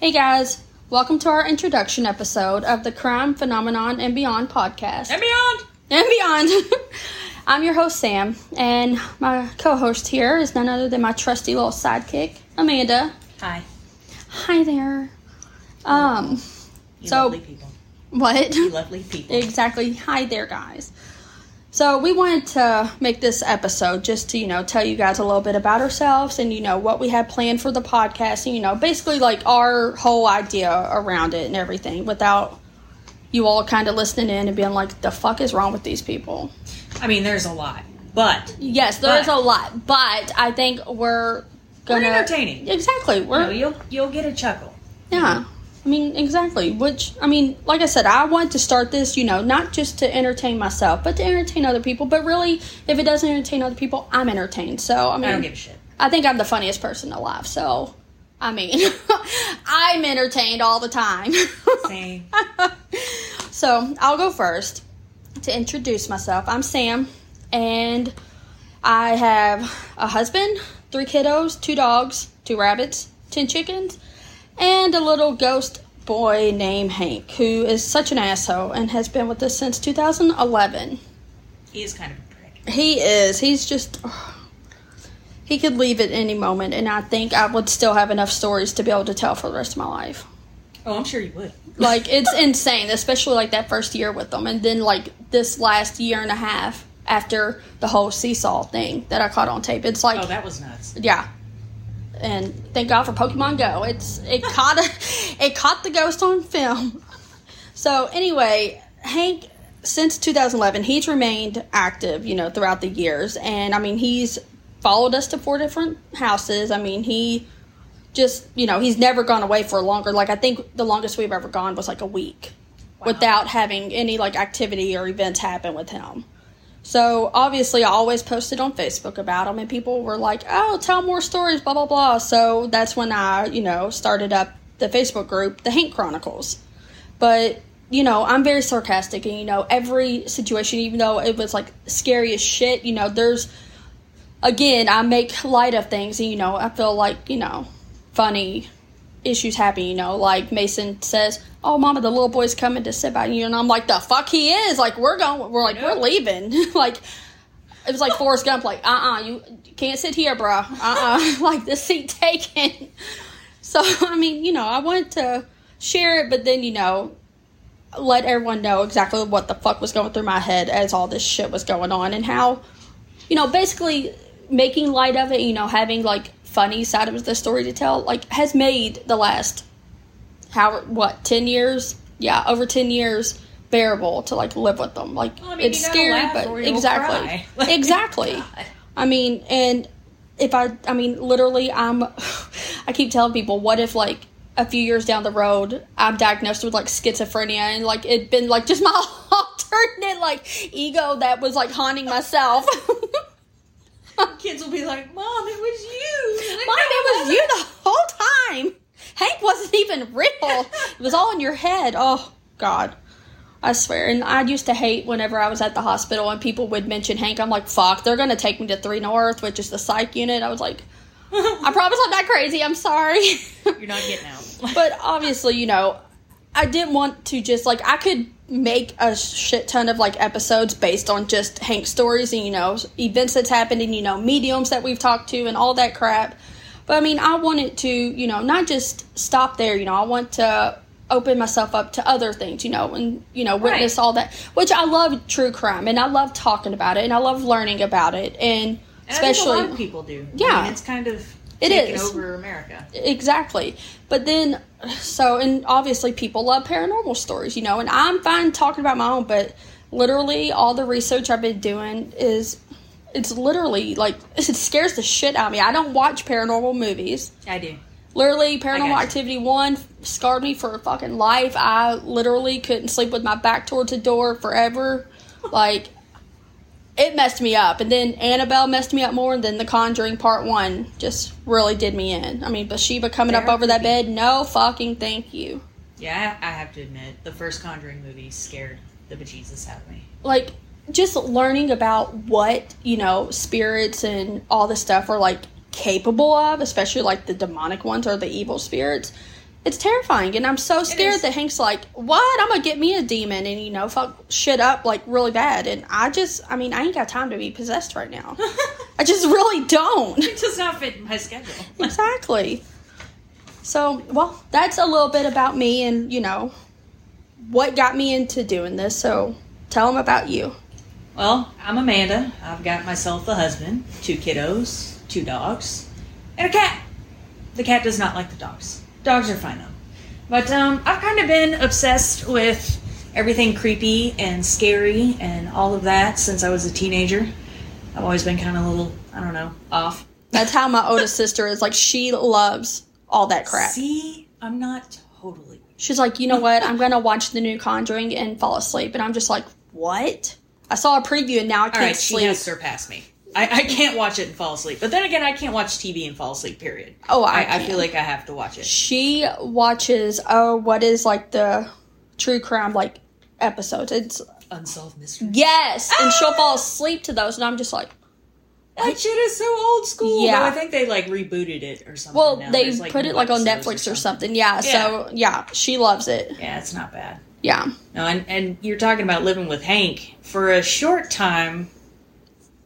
Hey guys, welcome to our introduction episode of the Crime Phenomenon and Beyond podcast. And beyond. And beyond. I'm your host, Sam, and my co host here is none other than my trusty little sidekick, Amanda. Hi. Hi there. Um, You So- lovely people. what? You lovely people. Exactly. Hi there, guys. So we wanted to make this episode just to, you know, tell you guys a little bit about ourselves and, you know, what we had planned for the podcast and, you know, basically like our whole idea around it and everything without you all kind of listening in and being like, the fuck is wrong with these people? I mean, there's a lot, but Yes, there is But- a lot, but I think we're we're gonna entertaining. Exactly. We're you'll you'll get a chuckle. Yeah. I mean, exactly. Which, I mean, like I said, I want to start this, you know, not just to entertain myself, but to entertain other people. But really, if it doesn't entertain other people, I'm entertained. So, I mean, I don't give a shit. I think I'm the funniest person alive. So, I mean, I'm entertained all the time. Same. so, I'll go first to introduce myself. I'm Sam, and I have a husband, three kiddos, two dogs, two rabbits, ten chickens, and a little ghost boy named Hank, who is such an asshole and has been with us since 2011. He is kind of a prick. He is. He's just. He could leave at any moment, and I think I would still have enough stories to be able to tell for the rest of my life. Oh, I'm sure you would. Like, it's insane, especially like that first year with them, and then like this last year and a half after the whole seesaw thing that I caught on tape. It's like, Oh, that was nuts. yeah. And thank God for Pokemon Go. It's it caught a, it caught the ghost on film. So anyway, Hank since 2011 he's remained active, you know, throughout the years and I mean he's followed us to four different houses. I mean, he just, you know, he's never gone away for longer. Like I think the longest we've ever gone was like a week without having any like activity or events happen with him. So obviously, I always posted on Facebook about them, and people were like, "Oh, tell more stories," blah blah blah. So that's when I, you know, started up the Facebook group, the Hank Chronicles. But you know, I'm very sarcastic, and you know, every situation, even though it was like scary as shit, you know, there's again, I make light of things, and you know, I feel like you know, funny issues happen. You know, like Mason says, "Oh, Mama, the little boy's coming to sit by you," and I'm like, "The fuck he is!" Like we're going, we're like Yeah. we're leaving. like it was like Forrest Gump, like, "Uh, uh you can't sit here, bruh. Uh, uh like the seat taken." So I mean, you know, I wanted to share it, but then you know, let everyone know exactly what the fuck was going through my head as all this shit was going on, and how, you know, basically making light of it. You know, having like funny side of the story to tell, like, has made the last how what ten years? Yeah, over ten years bearable to like live with them. Like Well, I mean, it's scary, but exactly. Like, exactly. God. I mean, and if I, I mean, literally, I'm, I keep telling people, what if like a few years down the road, I'm diagnosed with like schizophrenia and like it'd been like just my alternate like ego that was like haunting myself. Kids will be like, "Mom, it was you." Like, Mom, "No, it was you the whole time. Hank wasn't even real. It was all in your head. Oh God. I swear. And I used to hate whenever I was at the hospital and people would mention Hank. I'm like, fuck, they're gonna take me to three North, which is the psych unit. I was like, I promise I'm not crazy. I'm sorry. You're not getting out. but obviously, you know, I didn't want to just like I could make a shit ton of like episodes based on just Hank stories and you know events that's happened and you know mediums that we've talked to and all that crap. But I mean, I wanted to, you know, not just stop there. You know, I want to open myself up to other things, you know, and you know, witness Right. all that. Which I love true crime and I love talking about it and I love learning about it and, And I think especially a lot of people do. I Yeah. mean, it's kind of It is. over America. exactly but then so and obviously people love paranormal stories you know and i'm fine talking about my own but literally all the research i've been doing is it's literally like it scares the shit out of me i don't watch paranormal movies I do. literally paranormal activity one scarred me for fucking life i literally couldn't sleep with my back towards the door forever like it messed me up. And then annabelle messed me up more and then the conjuring part one just really did me in. I mean bathsheba coming up over that bed no fucking thank you. Yeah, I, I have to admit, the first Conjuring movie scared the bejesus out of me. like just learning about what you know spirits and all this stuff are like capable of especially like the demonic ones or the evil spirits It's terrifying, and I'm so scared that Hank's like, "What? I'm gonna get me a demon and you know fuck shit up like really bad." And I just, I mean, I ain't got time to be possessed right now. I just really don't. it does not fit my schedule. exactly. So, well, that's a little bit about me, and you know, what got me into doing this. So, tell them about you. Well, I'm Amanda. I've got myself a husband, two kiddos, two dogs, and a cat. The cat does not like the dogs. Dogs are fine though. But um, I've kind of been obsessed with everything creepy and scary and all of that since I was a teenager. I've always been kind of a little, I don't know, off. That's how my oldest sister is. Like, she loves all that crap. See, I'm not totally. She's like, you know what? I'm gonna watch the new Conjuring and fall asleep, and I'm just like, what? I saw a preview and now I can't right, she sleep. has surpassed me. I, I can't watch it and fall asleep. But then again, I can't watch TV and fall asleep. Period. Oh, I I, I feel like I have to watch it. She watches oh, what is like the true crime like episodes? It's Unsolved mystery. yes, and she'll ah! fall asleep to those, and I'm just like, That shit is so old school. Yeah. Yeah, I think they like rebooted it or something. well, now. they There's, put it like on Netflix or something. Yeah, so yeah, she loves it. Yeah, it's not bad. Yeah, No, and and you're talking about living with Hank for a short time.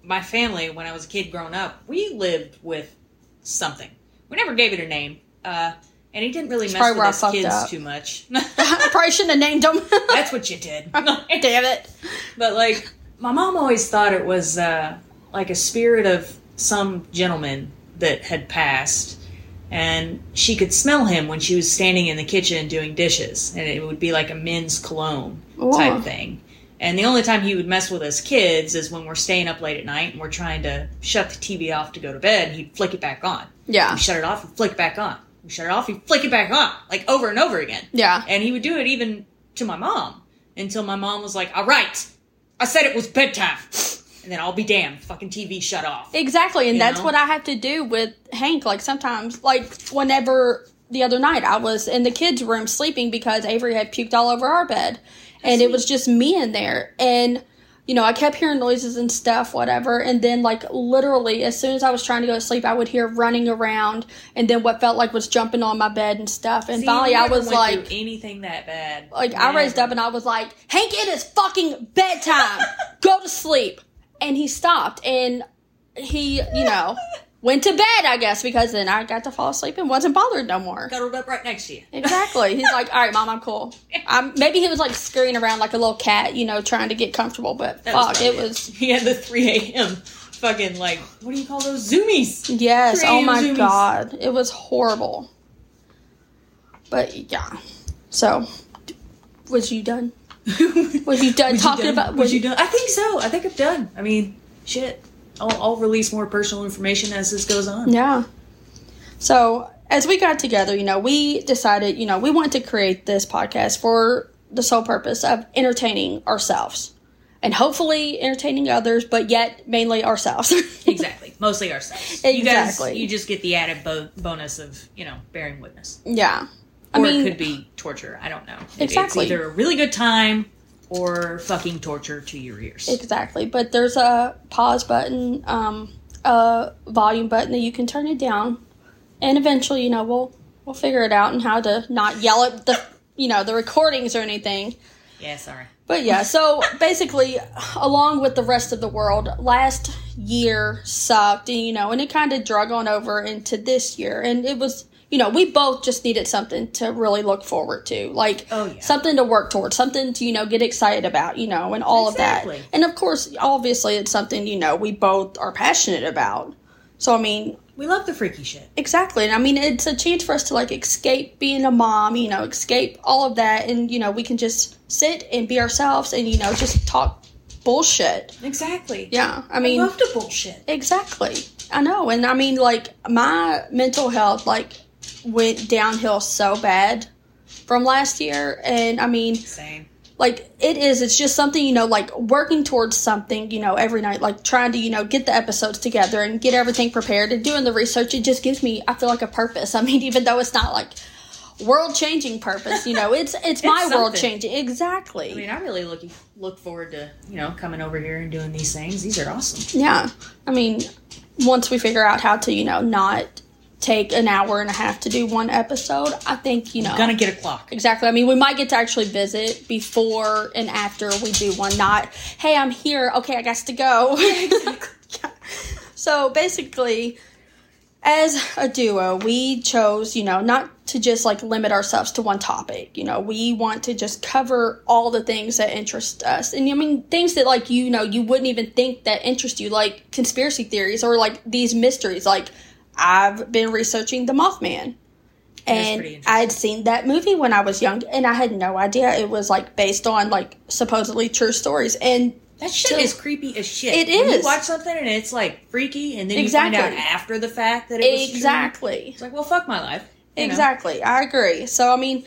My family, when I was a kid growing up, we lived with something. We never gave it a name, uh, and he didn't really mess with us kids up. too much. I probably shouldn't have named them. That's what you did. Damn it. But like, my mom always thought it was uh, like a spirit of some gentleman that had passed, and she could smell him when she was standing in the kitchen doing dishes, and it would be like a men's cologne Ooh. type thing. And the only time he would mess with us kids is when we're staying up late at night and we're trying to shut the TV off to go to bed, and he'd flick it back on. Yeah, We shut it off and flick it back on. We shut it off, he'd flick it back on, like over and over again. yeah. And he would do it even to my mom until my mom was like, all right, I said it was bedtime. And then I'll be damned, fucking TV shut off. Exactly, and You that's know? what I have to do with Hank. Like sometimes, like whenever the other night I was in the kids' room sleeping because Avery had puked all over our bed, and it was just me in there, and you know I kept hearing noises and stuff, whatever, and then like literally as soon as I was trying to go to sleep, I would hear running around, and then what felt like was jumping on my bed and stuff, and See, finally I was like. anything that bad. Like I raised up and I was like, Hank, it is fucking bedtime. Go to sleep. And he stopped and he, you know, went to bed, I guess, because then I got to fall asleep and wasn't bothered no more. cuddled up right next to you. Exactly. He's like, all right, mom, I'm cool. Um, maybe he was like scurrying around like a little cat, you know, trying to get comfortable. But That fuck, probably it was He had the 3 a.m. fucking like, what do you call those? Zoomies. yes. Oh my zoomies. god, it was horrible. But yeah, so was you done? Was you done Was you talking done? about? Was you done? I think so. I think I'm done. I mean, shit. I'll, I'll release more personal information as this goes on. Yeah. So as we got together, you know, we decided, you know, we want to create this podcast for the sole purpose of entertaining ourselves and hopefully entertaining others, but yet mainly ourselves. Exactly. Mostly ourselves. You Exactly. guys, you just get the added bo- bonus of, you know, bearing witness. yeah. I Or mean, it could be torture. I don't know. It- Exactly. It's either a really good time or fucking torture to your ears. exactly. But there's a pause button, um, a volume button that you can turn it down, and eventually, you know, we'll we'll figure it out and how to not yell at the, you know, the recordings or anything. yeah, sorry. But yeah, so basically, along with the rest of the world, last year sucked, and you know, and it kind of drug on over into this year, and it was, you know, we both just needed something to really look forward to, like Oh, yeah. something to work towards, something to you know get excited about, you know, and all Exactly. of that, and of course, obviously, it's something you know we both are passionate about. So I mean, We love the freaky shit. Exactly. And I mean, it's a chance for us to like escape being a mom, you know, escape all of that. And, you know, we can just sit and be ourselves and, you know, just talk bullshit. Exactly. Yeah. I I mean, love to bullshit. exactly. I know. And I mean, like, my mental health, like, went downhill so bad from last year. And I mean, Same. like it is it's just something you know like working towards something you know every night like trying to you know get the episodes together and get everything prepared and doing the research it just gives me i feel like a purpose i mean even though it's not like world changing purpose you know it's it's, my world changing exactly I mean, I really look look forward to you know coming over here and doing these things. These are awesome. yeah i mean once we figure out how to you know not take an hour and a half to do one episode. I think you know Gonna get a clock. exactly. I mean, we might get to actually visit before and after we do one. Not hey, I'm here. Okay, I got to go. so basically, as a duo, we chose, you know, not to just like limit ourselves to one topic. You know, we want to just cover all the things that interest us. And I mean, things that like, you know, you wouldn't even think that interest you, like conspiracy theories or like these mysteries. Like, I've been researching the Mothman. And. I'd seen that movie when I was young, and I had no idea it was like based on like supposedly true stories. And That shit So- is creepy as shit. It is. When you watch something and it's like freaky, and then Exactly. you find out after the fact that it was true. exactly. It's like, well, fuck my life. you know? Exactly. I agree. So, I mean,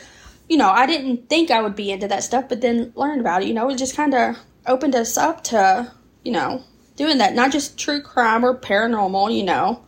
you know, I didn't think I would be into that stuff, but then learned about it, you know, it just kind of opened us up to, you know, doing that. Not just true crime or paranormal, you know.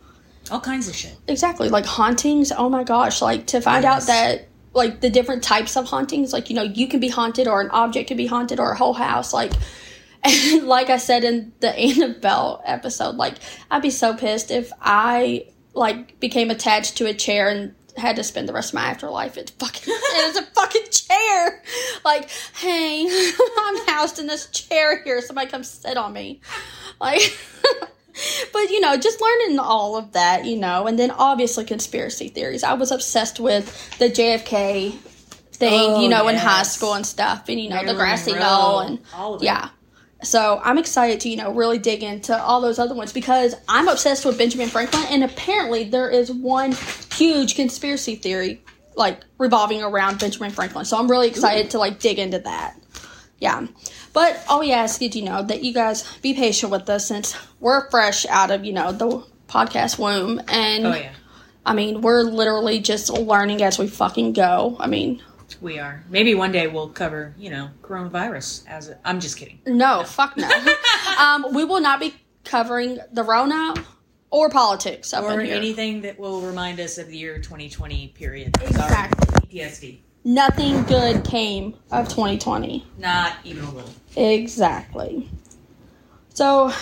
All kinds of shit. Exactly. Like hauntings. Oh my gosh. Like to find Yes. out that, like, the different types of hauntings, like, you know, you can be haunted or an object can be haunted or a whole house. Like, and like I said in the Annabelle episode, like, I'd be so pissed if I, like, became attached to a chair and had to spend the rest of my afterlife. It's fucking, it's a fucking chair. Like, hey, I'm housed in this chair here. Somebody come sit on me. Like, but you know, just learning all of that, you know, and then obviously conspiracy theories. I was obsessed with the JFK thing, Oh, you know, in high school and stuff, and you know, the grassy knoll and all of it. yeah. So I'm excited to, you know, really dig into all those other ones because I'm obsessed with Benjamin Franklin, and apparently there is one huge conspiracy theory like revolving around Benjamin Franklin. So I'm really excited to like dig into that. Yeah. But all we ask is, you know, that you guys be patient with us since we're fresh out of, you know, the podcast womb. And Oh yeah, I mean, we're literally just learning as we fucking go. I mean, we are. Maybe one day we'll cover, you know, coronavirus. As a, I'm just kidding. no, fuck no. um, we will not be covering the Rona or politics Or anything that will remind us of the year 2020 period. Exactly. PTSD. Nothing good came of 2020. Not even a little. Exactly. So,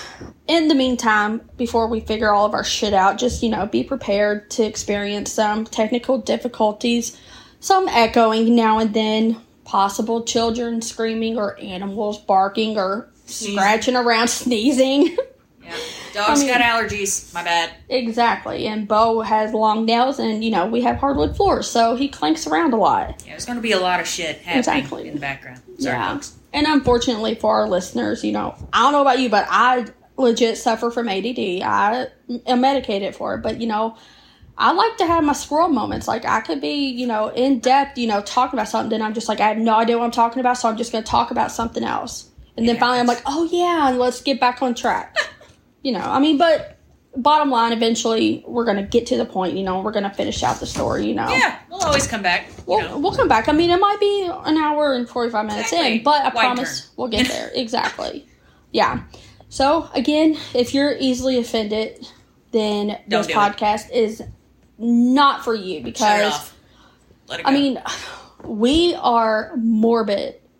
in the meantime, before we figure all of our shit out, just, you know, be prepared to experience some technical difficulties, some echoing now and then, possible children screaming or animals barking or Sneezing. scratching around, sneezing. Yeah. Dogs I mean- got allergies. My bad. exactly. And Bo has long nails, and, you know, we have hardwood floors, so he clanks around a lot. Yeah, there's going to be a lot of shit happening Exactly. in the background. Sorry, yeah. folks. And unfortunately for our listeners, you know, I don't know about you, but I legit suffer from ADD. I am medicated for it, but you know, I like to have my squirrel moments. Like I could be, you know, in depth, you know, talking about something, then I'm just like, I have no idea what I'm talking about, so I'm just going to talk about something else. And then It finally, I'm like, oh yeah, and let's get back on track. you know, I mean, but bottom line, eventually, we're going to get to the point. You know, we're going to finish out the story. You know, Yeah, we'll always come back. You We'll, know. we'll come back. I mean, it might be an hour and 45 minutes Exactly. in, but I Wide promise turn. we'll get there. exactly. Yeah. So, again, if you're easily offended, then Don't this podcast is not for you it because, it I mean, we are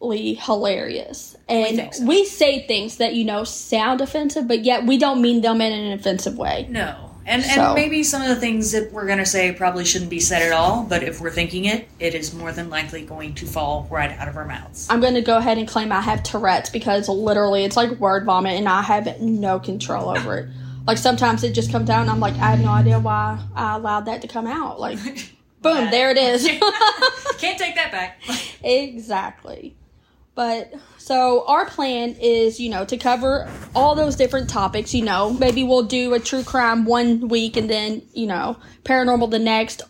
morbidly hilarious. And think so. we say things that, you know, sound offensive, but yet we don't mean them in an offensive way. no. And, So- and maybe some of the things that we're going to say probably shouldn't be said at all, but if we're thinking it, it is more than likely going to fall right out of our mouths. I'm going to go ahead and claim I have Tourette's because literally it's like word vomit and I have no control over it. Like sometimes it just comes out and I'm like, I have no idea why I allowed that to come out. Like, boom, there it is. Can't take that back. exactly. But so our plan is, you know, to cover all those different topics. You know, maybe we'll do a true crime one week and then, you know, paranormal the next.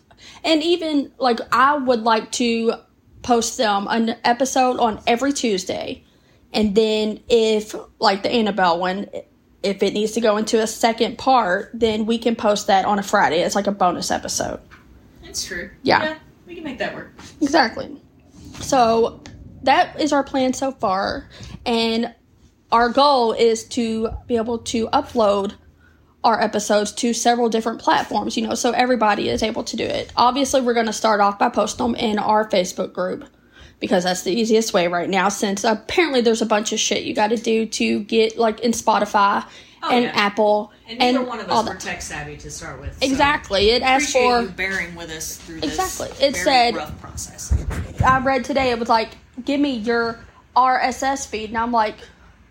And even like I would like to post them an episode on every Tuesday. And then if like the Annabelle one, if it needs to go into a second part, then we can post that on a Friday. It's like a bonus episode. It's true. Yeah. we can make that work. Exactly. So that is our plan so far. And our goal is to be able to upload our episodes to several different platforms, you know, so everybody is able to do it. Obviously, we're going to start off by posting them in our Facebook group because that's the easiest way right now since apparently there's a bunch of shit you got to do to get like in Spotify Oh, and yeah. Apple And neither and one of all us were tech savvy to start with. so Exactly. It asked for you bearing with us through this Exactly. It said- rough process. I read today it was like, give me your RSS feed, and I'm like,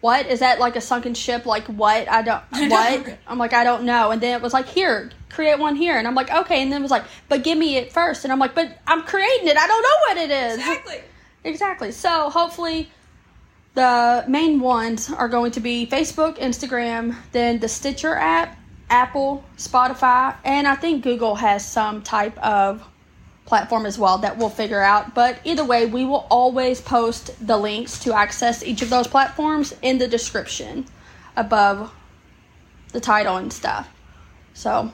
what is that? Like a sunken ship? Like what? I don't I know. what? I'm like, I don't know. And then it was like, here, create one here, and I'm like, okay. And then it was like, but give me it first, and I'm like, but I'm creating it. I don't know what it is. Exactly. Exactly. So hopefully, the main ones are going to be Facebook, Instagram, then the Stitcher app, Apple, Spotify, and I think Google has some type of platform as well that we'll figure out. But either way, we will always post the links to access each of those platforms in the description above the title and stuff. So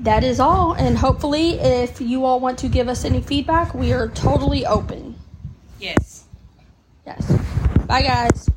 that is all. And hopefully, if you all want to give us any feedback, we are totally open. Yes. Yes. Bye, guys.